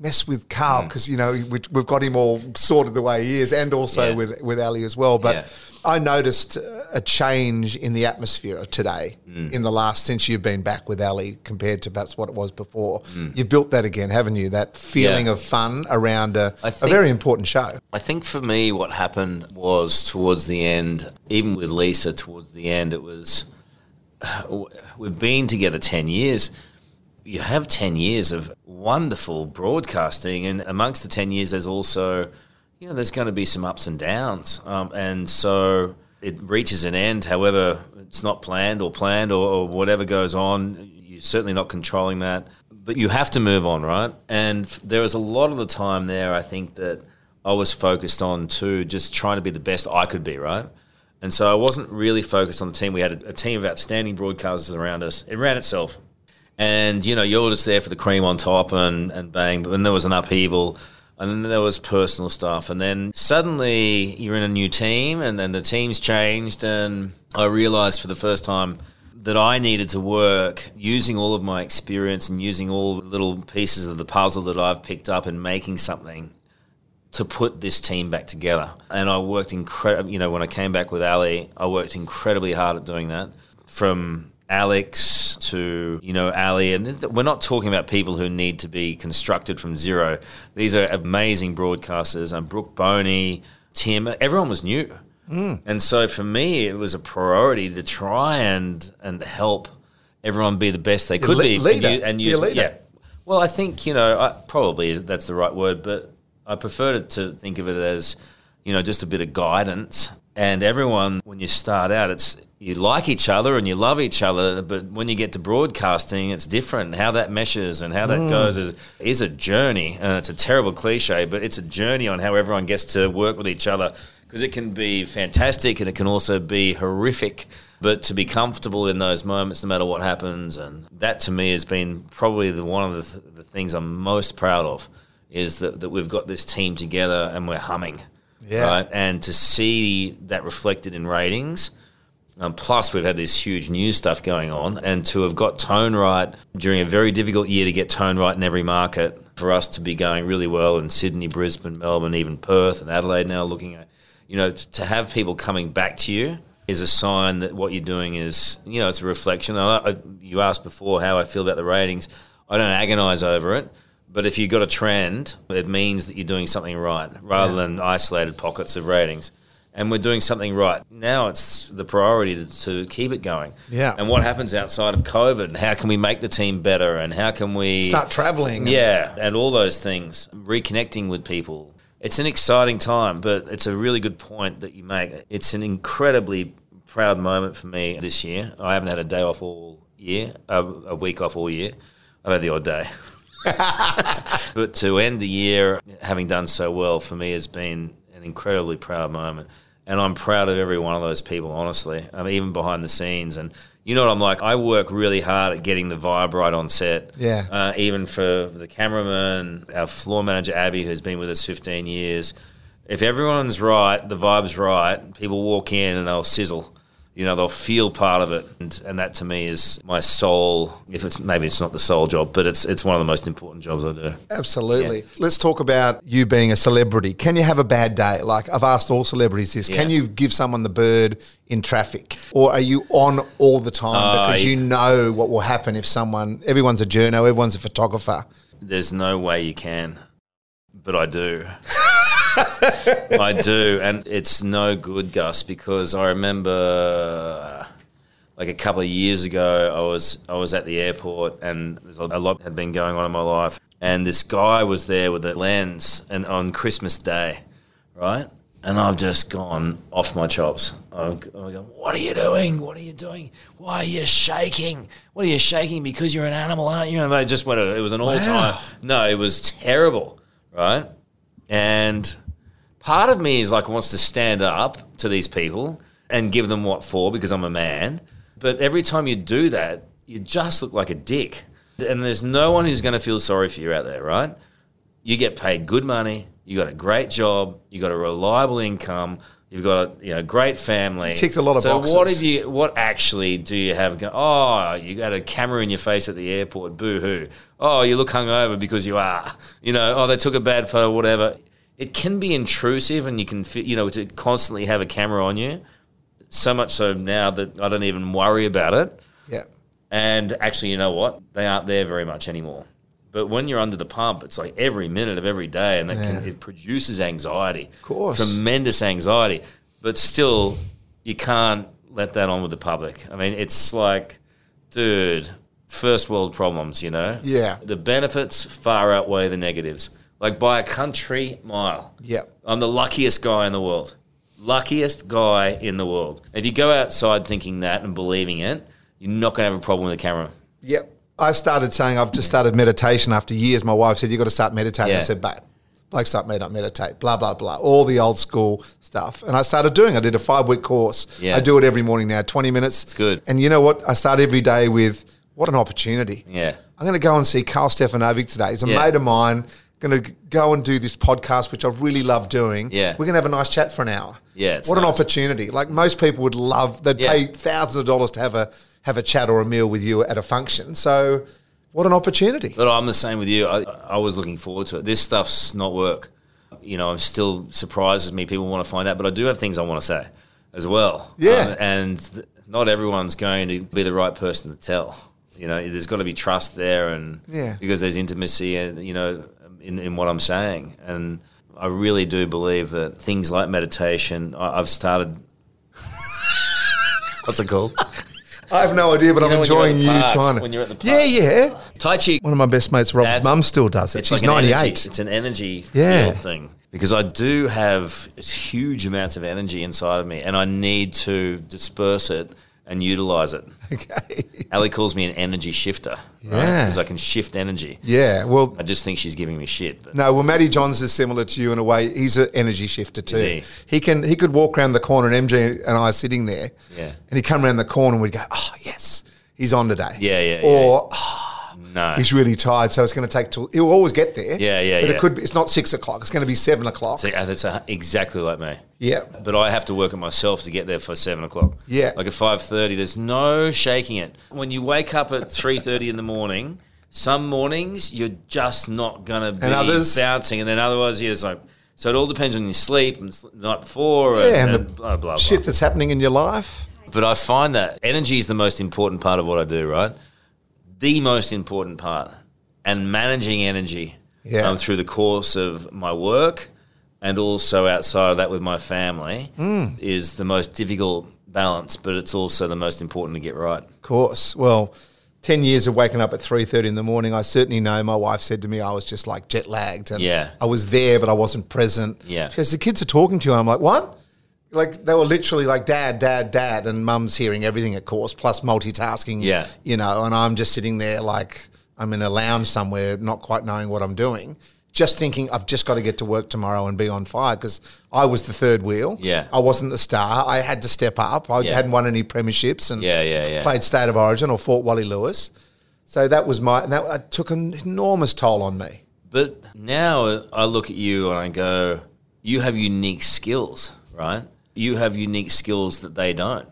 mess with Mm. Karl because you know we, we've got him all sorted the way he is, and also Yeah. with with Ali as well. But Yeah. I noticed a change in the atmosphere today Mm. in the last since you've been back with Ali compared to perhaps what it was before. Mm. You've built that again, haven't you? That feeling Yeah. of fun around a, think- very important show. I think for me, what happened was towards the end, even with Lisa, towards the end, it was we've been together 10 years. You have 10 years of wonderful broadcasting, and amongst the 10 years, there's also, you know, there's going to be some ups and downs. Um, and so it reaches an end, however, it's not planned or planned or, or whatever goes on. You're certainly not controlling that, but you have to move on, right? And there was a lot of the time there, I think, that I was focused on too, just trying to be the best I could be, right? And so I wasn't really focused on the team. We had a, a team of outstanding broadcasters around us. It ran itself. And, you know, you're just there for the cream on top and, and bang. But then there was an upheaval. And then there was personal stuff. And then suddenly you're in a new team and then the team's changed. And I realized for the first time that I needed to work using all of my experience and using all the little pieces of the puzzle that I've picked up and making something to put this team back together. And I worked incredible. You know, when I came back with Ali, I worked incredibly hard at doing that. From Alex to you know Ali, and th- we're not talking about people who need to be constructed from zero. These are amazing broadcasters. And Brooke Boney, Tim, everyone was new. Hmm. And so for me, it was a priority to try and and help everyone be the best they could be. leader. And, u- and Be a use, leader. yeah. Well, I think you know, I, probably that's the right word, but I prefer to think of it as you know just a bit of guidance. And everyone, when you start out, it's you like each other and you love each other, but when you get to broadcasting, it's different. How that meshes and how that mm. goes is is a journey. And it's a terrible cliche, but it's a journey on how everyone gets to work with each other because it can be fantastic and it can also be horrific. But to be comfortable in those moments, no matter what happens, and that to me has been probably the one of the, th- the things I'm most proud of, is that, that we've got this team together and we're humming, Yeah. right? And to see that reflected in ratings, um, plus we've had this huge new stuff going on, and to have got tone right during a very difficult year to get tone right in every market, for us to be going really well in Sydney, Brisbane, Melbourne, even Perth and Adelaide now, looking at you know, t- to have people coming back to you is a sign that what you're doing is, you know, it's a reflection. I, I, you asked before how I feel about the ratings. I don't agonize over it, but if you've got a trend, it means that you're doing something right rather than isolated pockets of ratings. And we're doing something right. Now it's the priority to, to keep it going. Yeah. And what happens outside of COVID? And how can we make the team better? And how can we Start traveling. Yeah, and all those things, reconnecting with people. It's an exciting time, but it's a really good point that you make. It's an incredibly proud moment for me this year. I haven't had a day off all year, a, a week off all year. I've had the odd day. but to end the year having done so well for me has been an incredibly proud moment. And I'm proud of every one of those people, honestly. I mean, even behind the scenes. And you know what I'm like? I work really hard at getting the vibe right on set. Yeah. Uh, even for the cameraman, our floor manager, Abby, who's been with us 15 years. If everyone's right, the vibe's right, people walk in and they'll sizzle you know they'll feel part of it and, and that to me is my sole if it's maybe it's not the sole job but it's it's one of the most important jobs i do Absolutely. Yeah. Let's talk about you being a celebrity. Can you have a bad day? Like I've asked all celebrities this. Yeah. Can you give someone the bird in traffic? Or are you on all the time uh, because you know what will happen if someone everyone's a journo, everyone's a photographer. There's no way you can. But I do. I do, and it's no good, Gus, because I remember uh, like a couple of years ago, I was I was at the airport, and there's a lot had been going on in my life, and this guy was there with a lens, and on Christmas Day, right, and I've just gone off my chops. I've, I've gone, what are you doing? What are you doing? Why are you shaking? What are you shaking? Because you're an animal, aren't you? And I just went. It was an all time. Wow. No, it was terrible, right? And part of me is like wants to stand up to these people and give them what for because I'm a man. But every time you do that, you just look like a dick. And there's no one who's going to feel sorry for you out there, right? You get paid good money, you got a great job, you got a reliable income, you've got a you know, great family. Ticked a lot of so boxes. what have you? What actually do you have? Go, oh, you got a camera in your face at the airport. Boo hoo. Oh, you look hungover because you are. You know. Oh, they took a bad photo. Whatever it can be intrusive and you can you know to constantly have a camera on you. So much so now that I don't even worry about it. Yeah. And actually you know what? They aren't there very much anymore. But when you're under the pump it's like every minute of every day and can, it produces anxiety. Of course. Tremendous anxiety. But still you can't let that on with the public. I mean it's like dude first world problems you know? Yeah. The benefits far outweigh the negatives like by a country mile. Yep. I'm the luckiest guy in the world. Luckiest guy in the world. If you go outside thinking that and believing it, you're not going to have a problem with the camera. Yep. I started saying I've just started meditation after years. My wife said, You've got to start meditating. Yeah. I said, Babe, like start me not meditate, blah, blah, blah, all the old school stuff. And I started doing I did a five week course. Yeah. I do it every morning now, 20 minutes. It's good. And you know what? I start every day with, What an opportunity. Yeah. I'm going to go and see Karl Stefanovic today. He's a yeah. mate of mine going to go and do this podcast, which I really love doing. Yeah. We're going to have a nice chat for an hour. Yeah. What nice. an opportunity. Like most people would love, they'd yeah. pay thousands of dollars to have a, have a chat or a meal with you at a function. So what an opportunity. But I'm the same with you. I, I was looking forward to it. This stuff's not work. You know, I'm still surprises me. People want to find out, but I do have things I want to say as well. Yeah. Um, and th- not everyone's going to be the right person to tell. You know, there's got to be trust there, and yeah. because there's intimacy, and you know, in, in what I'm saying. And I really do believe that things like meditation, I, have started. What's it called? I have no idea, but you I'm enjoying you park, trying to. When you're at the park. Yeah, yeah. Tai Chi. One of my best mates, Rob's mum, still does it. She's like 98. Energy, it's an energy yeah. thing. Because I do have huge amounts of energy inside of me, and I need to disperse it and utilize it. Okay. Ali calls me an energy shifter. Yeah. Because I can shift energy. Yeah. Well, I just think she's giving me shit. But. No. Well, Matty Johns is similar to you in a way. He's an energy shifter too. He? he? can. He could walk around the corner, and MG and I are sitting there. Yeah. And he'd come around the corner, and we'd go, "Oh yes, he's on today." Yeah, yeah. Or. Yeah. Oh, no. He's really tired, so it's going to take till he'll always get there. Yeah, yeah, But yeah. it could be. It's not six o'clock. It's going to be seven o'clock. See, that's a, exactly like me. Yeah. But I have to work it myself to get there for seven o'clock. Yeah. Like at five thirty, there's no shaking it. When you wake up at three thirty in the morning, some mornings you're just not going to be others? bouncing, and then otherwise, yeah, it's like. So it all depends on your sleep and the night before, Yeah, and, and and the blah, blah, blah. Shit that's happening in your life. But I find that energy is the most important part of what I do, right? The most important part. And managing energy Yeah. um, through the course of my work and also outside of that with my family is the most difficult balance, but it's also the most important to get right. Of course. Well, 10 years of waking up at 3.30 in the morning, I certainly know my wife said to me I was just like jet lagged. And Yeah. I was there, but I wasn't present. Yeah. She goes, the kids are talking to you. And I'm like, what? Like they were literally like dad, dad, dad, and mum's hearing everything, of course, plus multitasking. Yeah. You know, and I'm just sitting there like I'm in a lounge somewhere, not quite knowing what I'm doing, just thinking I've just got to get to work tomorrow and be on fire because I was the third wheel. Yeah. I wasn't the star. I had to step up. I Yeah. hadn't won any premierships and Yeah, yeah, yeah. played State of Origin or fought Wally Lewis. So that was my, and that took an enormous toll on me. But now I look at you and I go, you have unique skills, right? You have unique skills that they don't.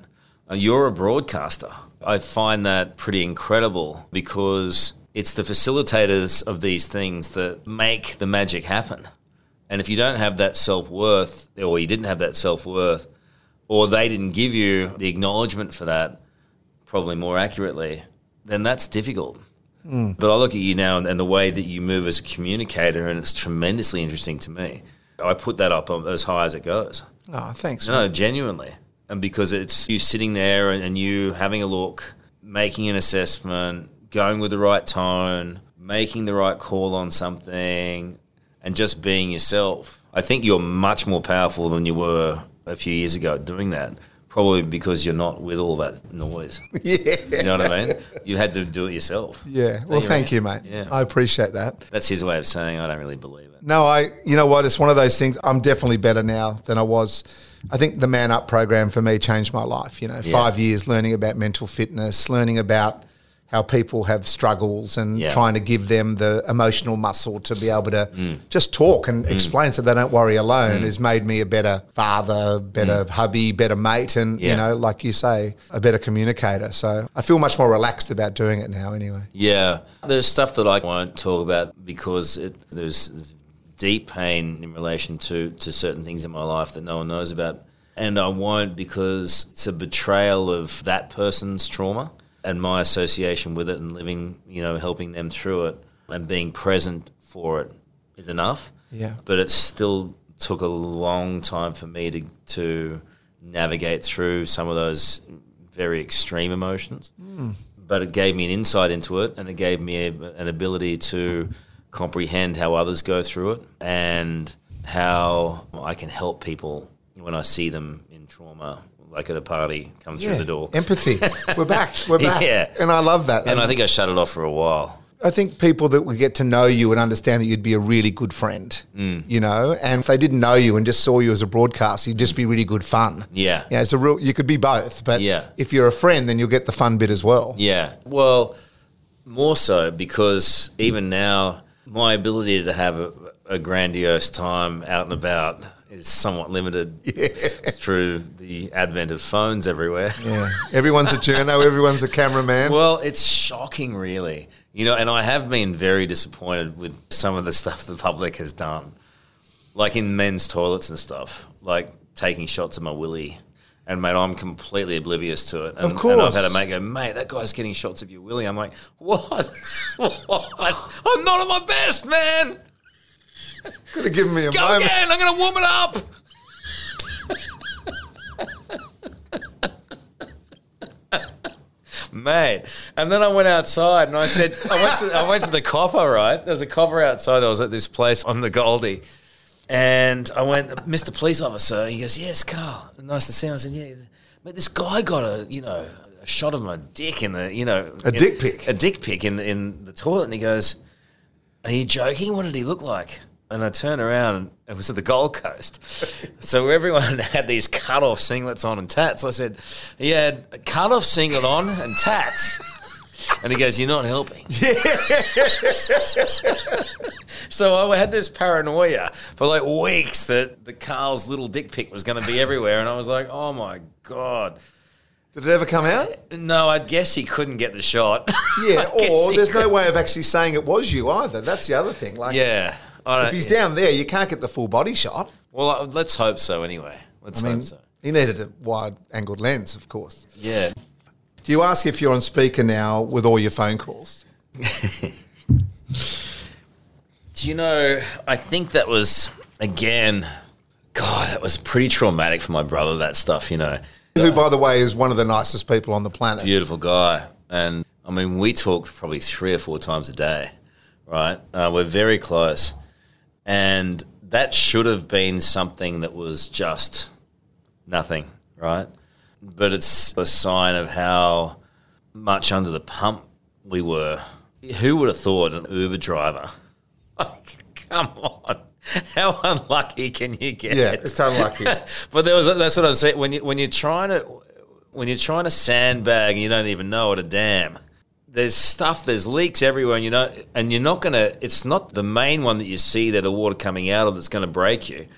Uh, You're a broadcaster. I find that pretty incredible because it's the facilitators of these things that make the magic happen. And if you don't have that self worth, or you didn't have that self worth, or they didn't give you the acknowledgement for that, probably more accurately, then that's difficult. But I look at you now and, and the way that you move as a communicator, and it's tremendously interesting to me. I put that up as high as it goes. Oh, thanks. No, genuinely. And because it's you sitting there and, and you having a look, making an assessment, going with the right tone, making the right call on something, and just being yourself. I think you're much more powerful than you were a few years ago doing that. Probably because you're not with all that noise. Yeah. You know what I mean? You had to do it yourself. Yeah. Well, you thank reckon? you, mate. Yeah. I appreciate that. That's his way of saying I don't really believe. No, I, you know what? It's one of those things. I'm definitely better now than I was. I think the Man Up program for me changed my life. You know, Yeah. five years learning about mental fitness, learning about how people have struggles and Yeah. trying to give them the emotional muscle to be able to Mm. just talk and explain so they don't worry alone has made me a better father, better hubby, better mate, and, you Mm. Know, like you say, a better communicator. So I feel much more relaxed about doing it now anyway. Yeah, there's stuff that I won't talk about because it, there's deep pain in relation to, to certain things in my life that no one knows about. And I won't because it's a betrayal of that person's trauma and my association with it and living, you know, helping them through it and being present for it is enough. Yeah. But it still took a long time for me to, to navigate through some of those very extreme emotions hmm. but it gave me an insight into it and it gave me a, an ability to comprehend how others go through it and how I can help people when I see them in trauma, like at a party, come through the door. Empathy. We're back. We're back. Yeah. And I love that. And I think I shut it off for a while. I think people that would get to know you and understand that you'd be a really good friend, Mm. you know, and if they didn't know you and just saw you as a broadcaster, you'd just be really good fun. Yeah. Yeah, it's a real, you could be both, but Yeah. if you're a friend, then you'll get the fun bit as well. Yeah. Well, more so because even now, my ability to have a, a grandiose time out and about is somewhat limited through the advent of phones everywhere. Yeah. Everyone's a journo, everyone's a cameraman. Well, it's shocking, really. You know, and I have been very disappointed with some of the stuff the public has done, like in men's toilets and stuff, like taking shots of my willy. And mate, I'm completely oblivious to it. And, Of And I've had a mate go, mate, that guy's getting shots of you, Willie. I'm like, what? what? I'm not at my best, man. Could have given me a Go moment. again. I'm going to warm it up. Mate, and then I went outside and I said, I went to, I went to the copper, right? There's a copper outside. I was at this place on the Goldie. And I went, Mr. Police Officer. He goes, Yes, Karl. Nice to see you. I said, Yeah. Mate, this guy got a, you know, a shot of my dick in the, you know, A in- dick pic? A dick pic in, in the toilet. And he goes, Are you joking? What did he look like? And I turned around and it was at the Gold Coast. so everyone had these cut off singlets on and tats. I said, He had a cut off singlet on and tats. And he goes, You're not helping. so I had this paranoia for like weeks that the Karl's little dick pic was going to be everywhere. And I was like, Oh my God. Did it ever come out? No, I guess he couldn't get the shot. Yeah, or there's no couldn't. way of actually saying it was you either. That's the other thing. Like, Yeah. I don't, if he's down there, you can't get the full body shot. Well, uh, let's hope so anyway. Let's I mean, hope so. he needed a wide angled lens, of course. Yeah. Do you ask if you're on speaker now with all your phone calls? Do you know, I think that was again, God, that was pretty traumatic for my brother. That stuff, you know. Who, by the way, is one of the nicest people on the planet. Beautiful guy, and I mean, we talk probably three or four times a day, right? Uh, we're very close, and that should have been something that was just nothing, right? But it's a sign of how much under the pump we were. Who would have thought an Uber driver? Like, come on. How unlucky can you get? Yeah, it's unlucky. but there was that's what I'm saying. When you when you're trying to when you're trying to sandbag and you don't even know it a dam. There's stuff, there's leaks everywhere, and you know, and you're not gonna. It's not the main one that you see that the water coming out of that's going to break you.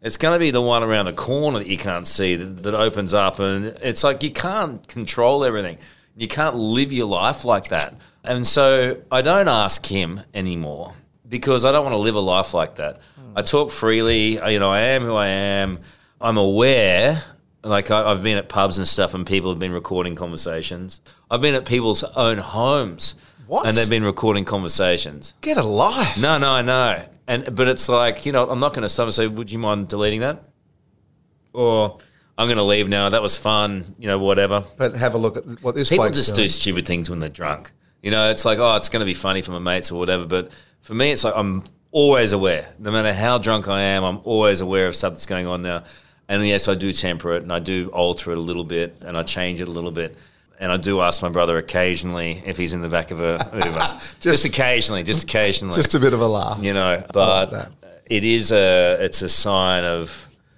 It's going to be the one around the corner that you can't see that, that opens up, and it's like you can't control everything. You can't live your life like that. And so I don't ask him anymore because I don't want to live a life like that. I talk freely. I- You know, I am who I am. I'm aware. Like I, I've been at pubs and stuff, and people have been recording conversations. I've been at people's own homes, What? and they've been recording conversations. Get a life. No, no, I know. And but it's like you know, I'm not going to stop and say, "Would you mind deleting that?" Or I'm going to leave now. That was fun. You know, whatever. But have a look at what this People bloke's just doing. do stupid things when they're drunk. You know, it's like, oh, it's going to be funny for my mates or whatever. But for me, it's like I'm always aware. No matter how drunk I am, I'm always aware of stuff that's going on now. And yes, I do temper it and I do alter it a little bit and I change it a little bit. And I do ask my brother occasionally if he's in the back of a Uber. just, occasionally, just occasionally Just a bit of a laugh. you know. But it is a it's a sign of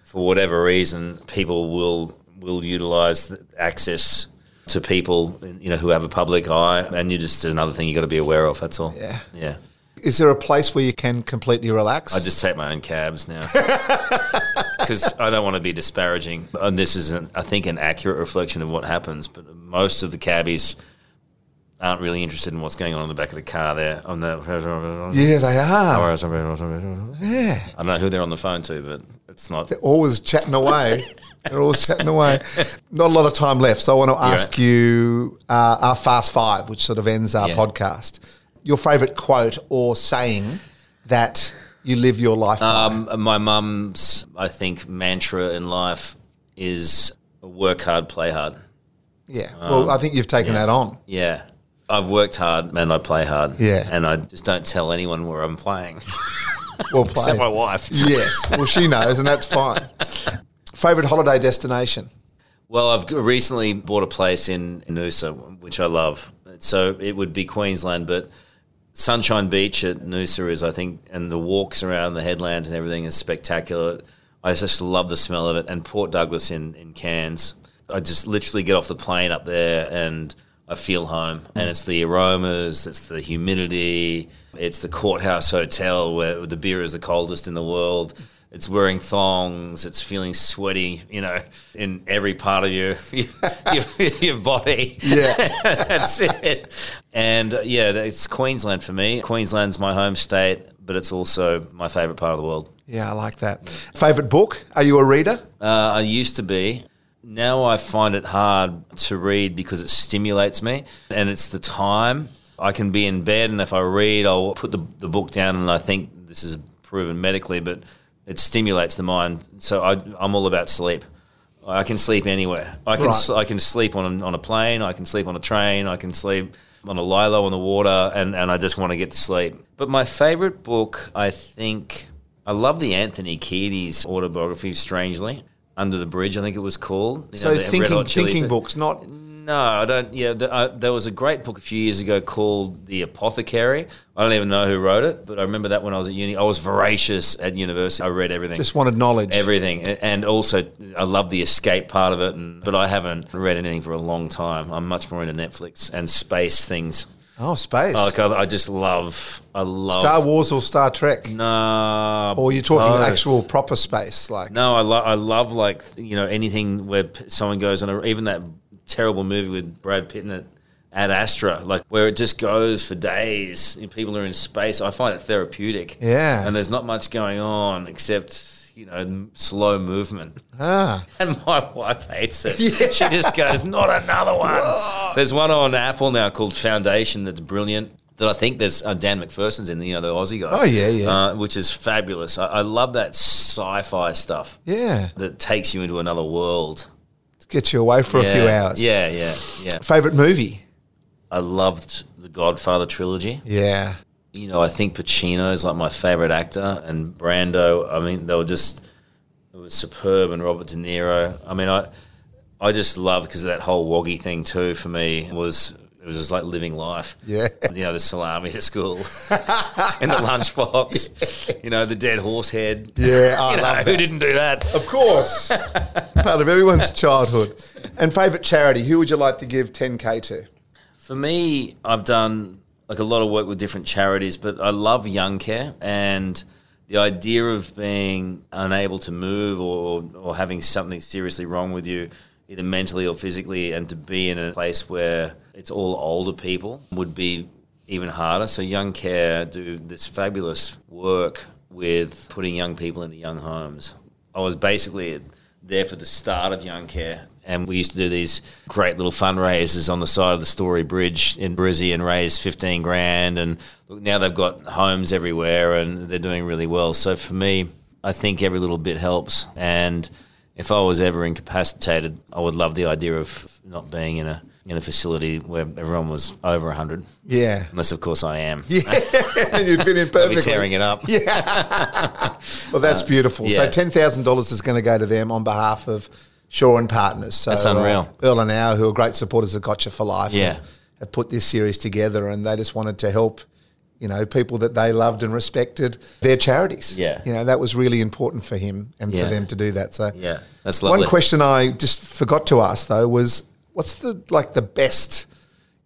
for whatever reason people will will utilize the access to people you know who have a public eye, and you just another thing you got to be aware of. That's all. Yeah. yeah. Is there a place where you can completely relax? I just take my own cabs now because I don't want to be disparaging. And this is, an, I think, an accurate reflection of what happens. But most of the cabbies aren't really interested in what's going on in the back of the car. There on the yeah, they are. I Yeah. don't know who they're on the phone to, but it's not. They're always chatting away. They're always chatting away. Not a lot of time left, so I want to ask right. you uh, our fast five, which sort of ends our Yeah. podcast. Your favourite quote or saying that you live your life by? Um, my mum's, I think, mantra in life is work hard, play hard. Yeah. Well, I think you've taken that on. Yeah. I've worked hard and I play hard. Yeah. And I just don't tell anyone where I'm playing, Well except played. my wife. yes. Well, she knows, and that's fine. Favorite holiday destination? Well, I've recently bought a place in Noosa, which I love. So it would be Queensland, but Sunshine Beach at Noosa is, I think, and the walks around the headlands and everything is spectacular. I just love the smell of it. And Port Douglas in, in Cairns. I just literally get off the plane up there and I feel home. And it's the aromas, it's the humidity, it's the courthouse hotel where the beer is the coldest in the world. It's wearing thongs. It's feeling sweaty, you know, in every part of your your, your body. Yeah. That's it. And uh, yeah, it's Queensland for me. Queensland's my home state, but it's also my favourite part of the world. Yeah, I like that. Favorite book? Are you a reader? Uh, I used to be. Now I find it hard to read because it stimulates me, and it's the time. I can be in bed, and if I read, I'll put the, the book down, and I think this is proven medically, but it stimulates the mind. So I, I'm all about sleep. I can sleep anywhere. I can Right. I can sleep on a, on a plane. I can sleep on a train. I can sleep on a lilo on the water, and, and I just want to get to sleep. But my favorite book, I think, I love the Anthony Kiedis autobiography. Strangely, Under the Bridge, I think it was called. You So know, thinking thinking books, not no, I don't. Yeah, the, uh, there was a great book a few years ago called The Apothecary. I don't even know who wrote it, but I remember that when I was at uni. I was voracious at university. I read everything, just wanted knowledge. everything, and also I love the escape part of it. And, but I haven't read anything for a long time. I'm much more into Netflix and space things. oh, space. Like I, I just love. I love Star Wars or Star Trek? No, Or you're talking both. actual proper space, like No, I love I love like you know anything where someone goes on a, even that terrible movie with Brad Pitt in it, Ad Astra, like where it just goes for days. People are in space. I find it therapeutic. Yeah. and there's not much going on except you know slow movement. ah, And my wife hates it. She just goes, not another one. There's one on Apple now called Foundation that's brilliant. that I think there's uh, Dan MacPherson's in, you know, the Aussie guy. Oh, yeah, yeah. Uh, which is fabulous. I, I love that sci-fi stuff Yeah. that takes you into another world. Gets you away for a few hours. Yeah, yeah, yeah. Favorite movie? I loved the Godfather trilogy. Yeah. You know, I think Pacino is like my favorite actor, and Brando. I mean, they were just it was superb, and Robert De Niro. I mean, I I just love because that whole woggy thing too. For me, was was just like living life. Yeah. you know, the salami at school, and the lunchbox. You know, the dead horse head. Yeah, I you know, love who didn't do that? Of course. Part of everyone's childhood. And favourite charity, who would you like to give 10K to? For me, I've done like a lot of work with different charities, but I love Youngcare and the idea of being unable to move or, or having something seriously wrong with you, either mentally or physically, and to be in a place where it's all older people would be even harder. So Youngcare do this fabulous work with putting young people into young homes. I was basically there for the start of Youngcare. And we used to do these great little fundraisers on the side of the Story Bridge in Brizzy and raise 15 grand. And look, now they've got homes everywhere and they're doing really well. So for me, I think every little bit helps. And if I was ever incapacitated, I would love the idea of not being in a in a facility where everyone was over 100. Yeah. Unless, of course, I am. Yeah. and you'd fit in perfectly. tearing it up. Yeah. well, that's beautiful. So Uh, $10,000 is going to go to them on behalf of Shaw and Partners. So, That's unreal. Uh, Earl and Hour, who are great supporters of Gotcha for Life, Yeah. have, have put this series together and they just wanted to help, you know, people that they loved and respected, their charities. Yeah. You know, that was really important for him and Yeah. for them to do that. So Yeah, that's lovely. One question I just forgot to ask though was, what's the like the best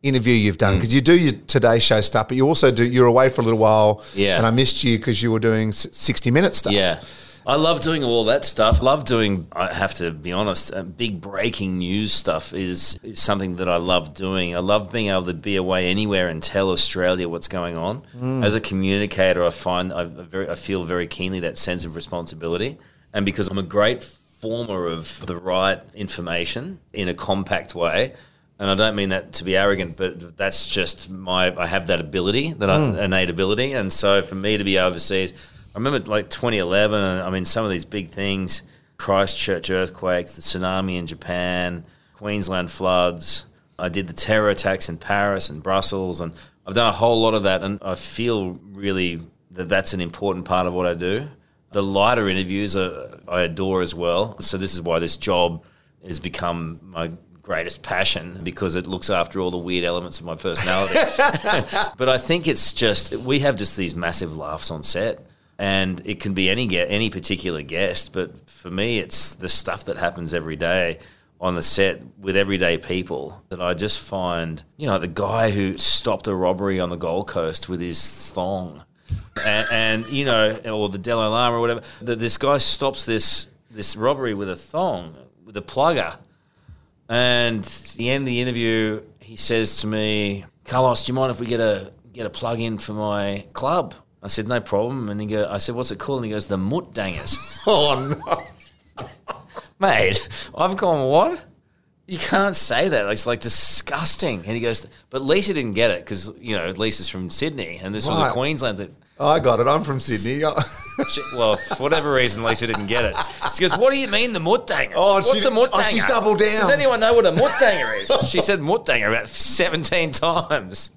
interview you've Mm. done? Because you do your Today Show stuff, but you also do. You're away for a little while, Yeah. And I missed you because you were doing 60 minute stuff. Yeah. I love doing all that stuff. Love doing, I have to be honest, uh, big breaking news stuff is, is something that I love doing. I love being able to be away anywhere and tell Australia what's going on. As a communicator, I find I, very, I feel very keenly that sense of responsibility. And because I'm a great former of the right information in a compact way, and I don't mean that to be arrogant, but that's just my. I have that ability, that I, hmm. innate ability, and so for me to be overseas, I remember like 2011. I mean, some of these big things: Christchurch earthquakes, the tsunami in Japan, Queensland floods. I did the terror attacks in Paris and Brussels, and I've done a whole lot of that, and I feel really that that's an important part of what I do. The lighter interviews are, I adore as well. So this is why this job has become my greatest passion because it looks after all the weird elements of my personality. but I think it's just we have just these massive laughs on set, and it can be any any particular guest. But for me, it's the stuff that happens every day on the set with everyday people that I just find. You know, the guy who stopped a robbery on the Gold Coast with his thong and, and you know, or the Dalai Lama or whatever. That this guy stops this this robbery with a thong, with a plugger, and at the end of the interview, he says to me, "Carlos, do you mind if we get a get a plug in for my club?" I said, "No problem." And he go, "I said, what's it called?" And he goes, "The Mutt Dangers." Oh no. Mate, I've gone what? You can't say that. It's like disgusting. And he goes, but Lisa didn't get it because you know Lisa's from Sydney, and this was Right. a Queensland thing. Oh, I got it. I'm from Sydney. She, well, for whatever reason, Lisa didn't get it. She goes, "What do you mean the muttanger? Oh, What's she- a muttanger?" oh, she's doubled down. Does anyone know what a muttanger is? she said muttanger about seventeen times.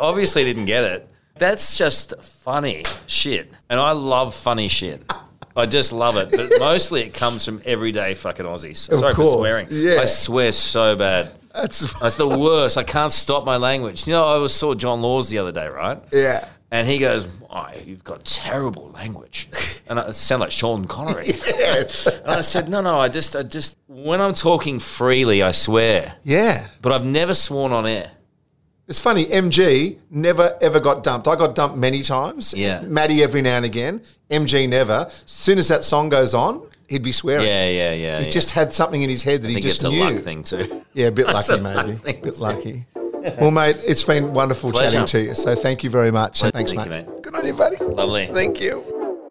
Obviously, didn't get it. That's just funny shit, and I love funny shit. I just love it, but mostly it comes from everyday fucking Aussies. Of Sorry course, for swearing. yeah. I swear so bad. That's That's the worst. I can't stop my language. You know, I was saw John Laws the other day, right? yeah. And he goes, "Why, you've got terrible language," and I sound like Sean Connery. Yes. And I said, "No, no, I just, I just, when I'm talking freely, I swear, Yeah. but I've never sworn on air." It's funny, MG never ever got dumped. I got dumped many times. Yeah. Matty every now and again. MG never. As soon as that song goes on, he'd be swearing. Yeah, yeah, yeah. He yeah. just had something in his head that I he think just it's a knew. luck thing too. Yeah, a bit lucky maybe. A bit lucky. Well, mate, it's been wonderful Pleasure. chatting to you. So thank you very much. Thanks, Thank you, mate. mate. Good on you, buddy. Lovely. Thank you.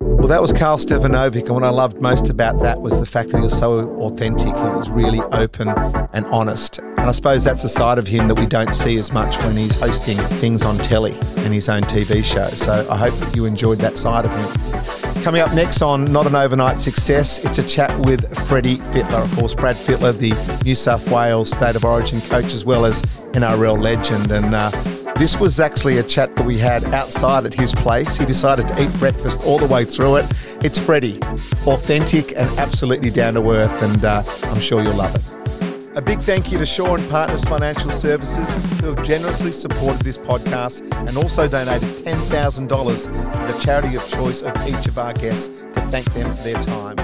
Well, that was Karl Stefanovic, and what I loved most about that was the fact that he was so authentic. He was really open and honest. And I suppose that's a side of him that we don't see as much when he's hosting things on telly and his own TV show. So I hope that you enjoyed that side of him. Coming up next on Not an Overnight Success, it's a chat with Freddie Fittler. Of course, Brad Fittler, the New South Wales State of Origin coach, as well as NRL legend. And uh, this was actually a chat that we had outside at his place. He decided to eat breakfast all the way through it. It's Freddie, authentic and absolutely down to earth, and uh, I'm sure you'll love it. A big thank you to Shaw and Partners Financial Services who have generously supported this podcast and also donated $10,000 to the charity of choice of each of our guests to thank them for their time.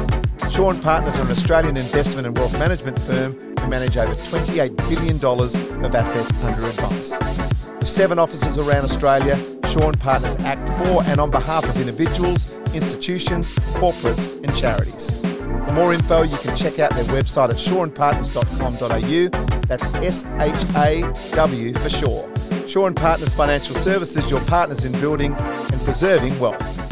Shaw and Partners are an Australian investment and wealth management firm who manage over $28 billion of assets under advice. With seven offices around Australia, Shaw and Partners act for and on behalf of individuals, institutions, corporates and charities. For more info, you can check out their website at shawandpartners.com.au. That's S H A W for Shaw. Shaw and Partners Financial Services, your partners in building and preserving wealth.